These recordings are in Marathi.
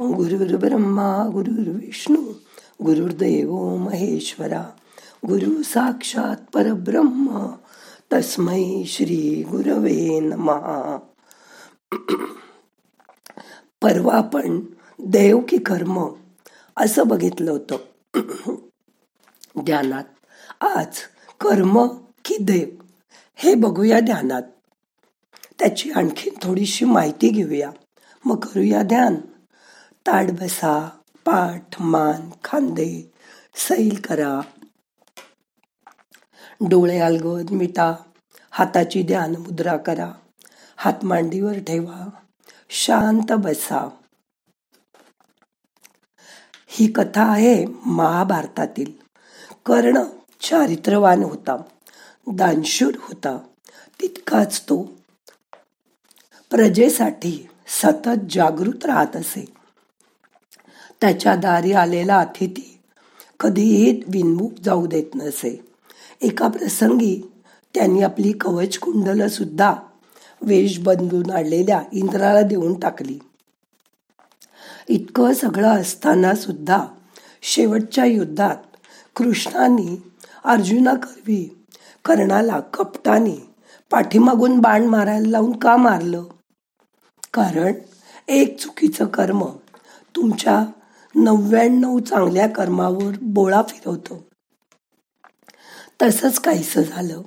गुरुर्ब्रह्मा गुरुर्विष्णू गुरुर्देव महेश्वरा गुरु साक्षात परब्रह्म तस्मै श्री गुरवे नमहा परवा आपण देव की कर्म असं बघितलं होतं ध्यानात आज कर्म की देव हे बघूया ध्यानात त्याची आणखी थोडीशी माहिती घेऊया मग करूया ध्यान ताड बसा पाठ मान खांदे सैल करा. डोळे अलगद मिटा हाताची ध्यान मुद्रा करा. हात मांडीवर ठेवा शांत बसा. ही कथा आहे महाभारतातील. कर्ण चारित्रवान होता दानशूर होता. तितकाच तो प्रजेसाठी सतत जागृत राहत असे. त्याच्या दारी आलेला अतिथी कधीही विनमुख जाऊ देत नसे. एका प्रसंगी त्यांनी आपली कवच कुंडल सुद्धा वेश बंधून आणलेल्या इंद्राला देऊन टाकली. इतकं सगळं असताना सुद्धा शेवटच्या युद्धात कृष्णाने अर्जुनाकरवी कर्णाला कपटाने पाठीमागून बाण मारायला लावून का मारलं? कारण एक चुकीचं कर्म तुमच्या नव्याण्णव चांगल्या कर्मावर बोळा फिरवतो. तसंच काहीस झालं.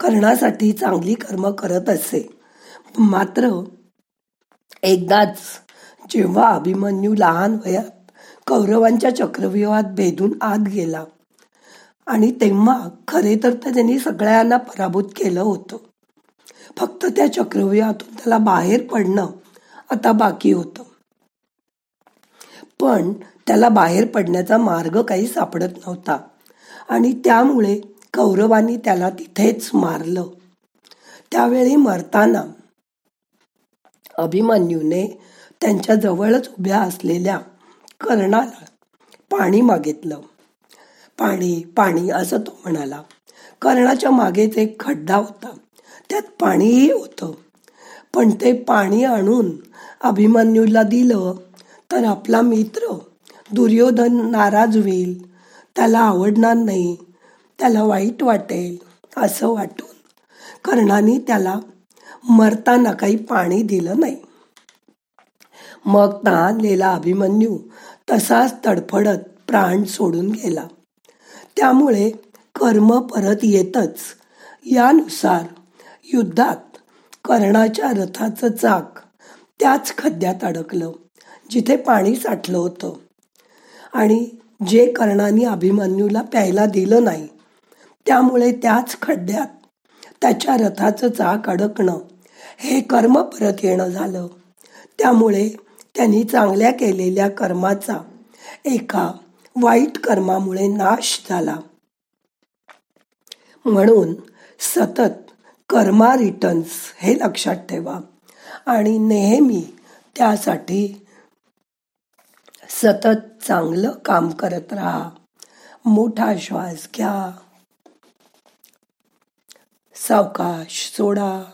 करण्यासाठी चांगली कर्म करत असे. मात्र एकदाच जेव्हा अभिमन्यू लहान वयात कौरवांच्या चक्रव्यूहात भेदून आत गेला आणि तेव्हा खरे तर त्यांनी सगळ्यांना पराभूत केलं होतं. फक्त त्या चक्रव्यूहातून त्याला बाहेर पडणं आता बाकी होतं. पण त्याला बाहेर पडण्याचा मार्ग काही सापडत नव्हता. आणि त्यामुळे कौरवांनी त्याला तिथेच मारलं. त्यावेळी मरताना अभिमन्यूने त्यांच्या जवळच उभ्या असलेल्या कर्णाला पाणी मागितलं. पाणी पाणी असं तो म्हणाला. कर्णाच्या मागेच एक खड्डा होता. त्यात पाणीही होतं. पण ते पाणी आणून अभिमन्यूला दिलं तर आपला मित्र दुर्योधन नाराज होईल. त्याला आवडणार नाही. त्याला वाईट वाटेल असं वाटून कर्णाने त्याला मरताना काही पाणी दिलं नाही. मग ताणलेला अभिमन्यू तसाच तडफडत प्राण सोडून गेला. त्यामुळे कर्म परत येतच. यानुसार युद्धात कर्णाच्या रथाचं चाक त्याच खड्ड्यात अडकलं. जिथे पाणी साठलं होतं. आणि जे कर्णाने अभिमन्यूला प्यायला दिलं नाही त्यामुळे त्याच खड्ड्यात त्याच्या रथाचं चाक अडकणं हे कर्म परत येणं झालं. त्यामुळे त्यांनी चांगल्या केलेल्या कर्माचा एका वाईट कर्मामुळे नाश झाला. म्हणून सतत कर्मा रिटर्न्स हे लक्षात ठेवा आणि नेहमी त्यासाठी सतत चांगलं काम करत राहा. मोठा श्वास घ्या. सावकाश सोडा.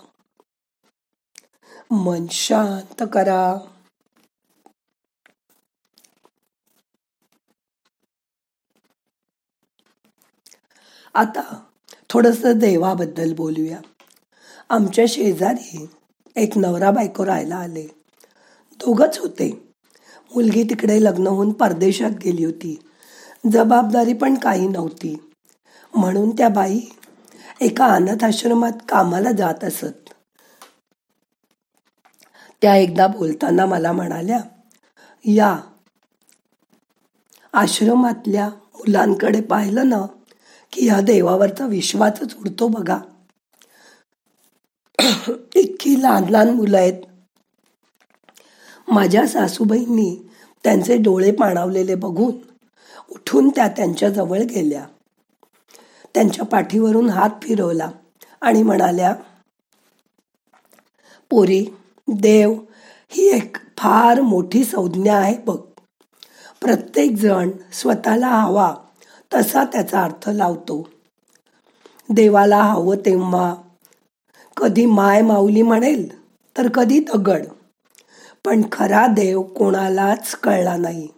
मन शांत करा. आता थोडस देवाबद्दल बोलूया. आमच्या शेजारी एक नवरा बायको राहायला आले. दोघच होते. मुलगी तिकडे लग्न होऊन परदेशात गेली होती. जबाबदारी पण काही नव्हती. म्हणून त्या बाई एका अनाथ आश्रमात कामाला जात असत. त्या एकदा बोलताना मला म्हणाल्या या आश्रमातल्या मुलांकडे पाहिलं ना की या देवावरचा विश्वासच उडतो बघा. इतकी लहान लहान मुलं आहेत. माझ्या सासूबाईंनी त्यांचे डोळे पाणावलेले बघून उठून त्या त्यांच्याजवळ गेल्या. त्यांच्या पाठीवरून हात फिरवला आणि म्हणाल्या पोरी देव ही एक फार मोठी संज्ञा आहे बघ. प्रत्येक जण स्वतःला हवा तसा त्याचा अर्थ लावतो. देवाला हवं तेव्हा कधी माय माऊली म्हणेल तर कधी दगड. पण खरा देव कोणालाच कळला नाही.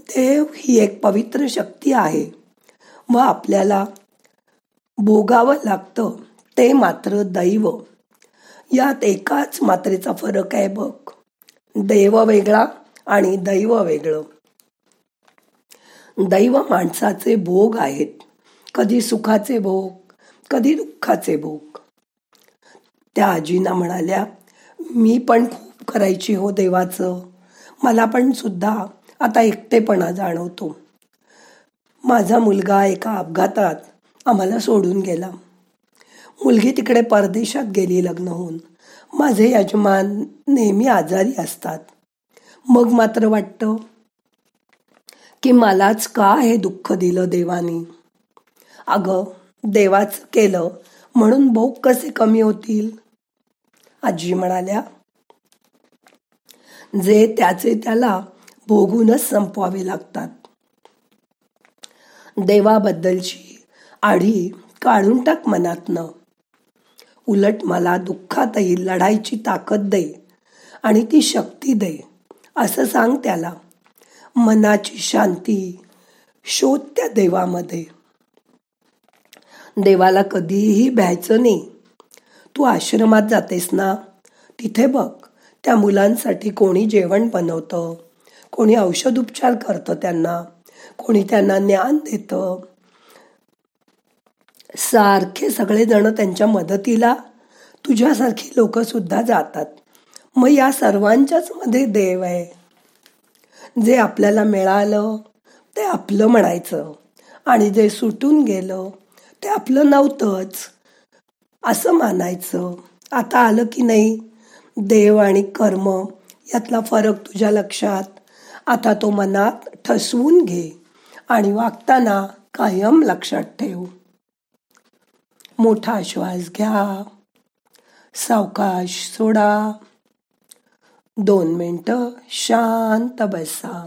देव ही एक पवित्र शक्ती आहे. व आपल्याला भोगावं लागतं ते मात्र दैव. यात एकाच मात्रेचा फरक आहे बघ. देव वेगळा आणि दैव वेगळं. दैव माणसाचे भोग आहेत. कधी सुखाचे भोग कधी दुःखाचे भोग. त्या आजीना म्हणाल्या मी पण खूप करायची हो देवाचं. मला पण सुद्धा आता एकटेपणा जाणवतो. माझा मुलगा एका अपघातात आम्हाला सोडून गेला. मुलगी तिकडे परदेशात गेली लग्न होऊन. माझे यजमान नेहमी आजारी असतात. मग मात्र वाटतं की मलाच का हे दुःख दिलं देवानी? अगं देवाच केलं म्हणून भोग कसे कमी होतील? आजी म्हणाल्या जे त्याचे त्याला भोगूनच संपवावे लागतात. देवाबद्दलची आढी काढून टाक मनातनं. उलट मला दुःखातही लढायची ताकद दे आणि ती शक्ती दे असं सांग त्याला. मनाची शांती शोध त्या देवामध्ये. देवाला कधीही भ्यायचं नाही. तू आश्रमात जातेस ना? तिथे बघ. त्या मुलांसाठी कोणी जेवण बनवतं कोणी औषध उपचार करतं त्यांना कोणी त्यांना ज्ञान देतं. सारखे सगळेजण त्यांच्या मदतीला तुझ्यासारखी लोक सुद्धा जातात. मग या सर्वांच्याच मध्ये देव आहे. जे आपल्याला मिळालं ते आपलं म्हणायचं. आणि जे सुटून गेलं ते आपलं नव्हतंच. असं मानायचं. आता आलं की नाही? देव आणि कर्म यातला फरक तुझ्या लक्षात. आता तो मनात ठसवून घे आणि वागताना कायम लक्षात ठेव. मोठा श्वास घ्या. सावकाश सोडा. दोन मिनटं शांत बसा.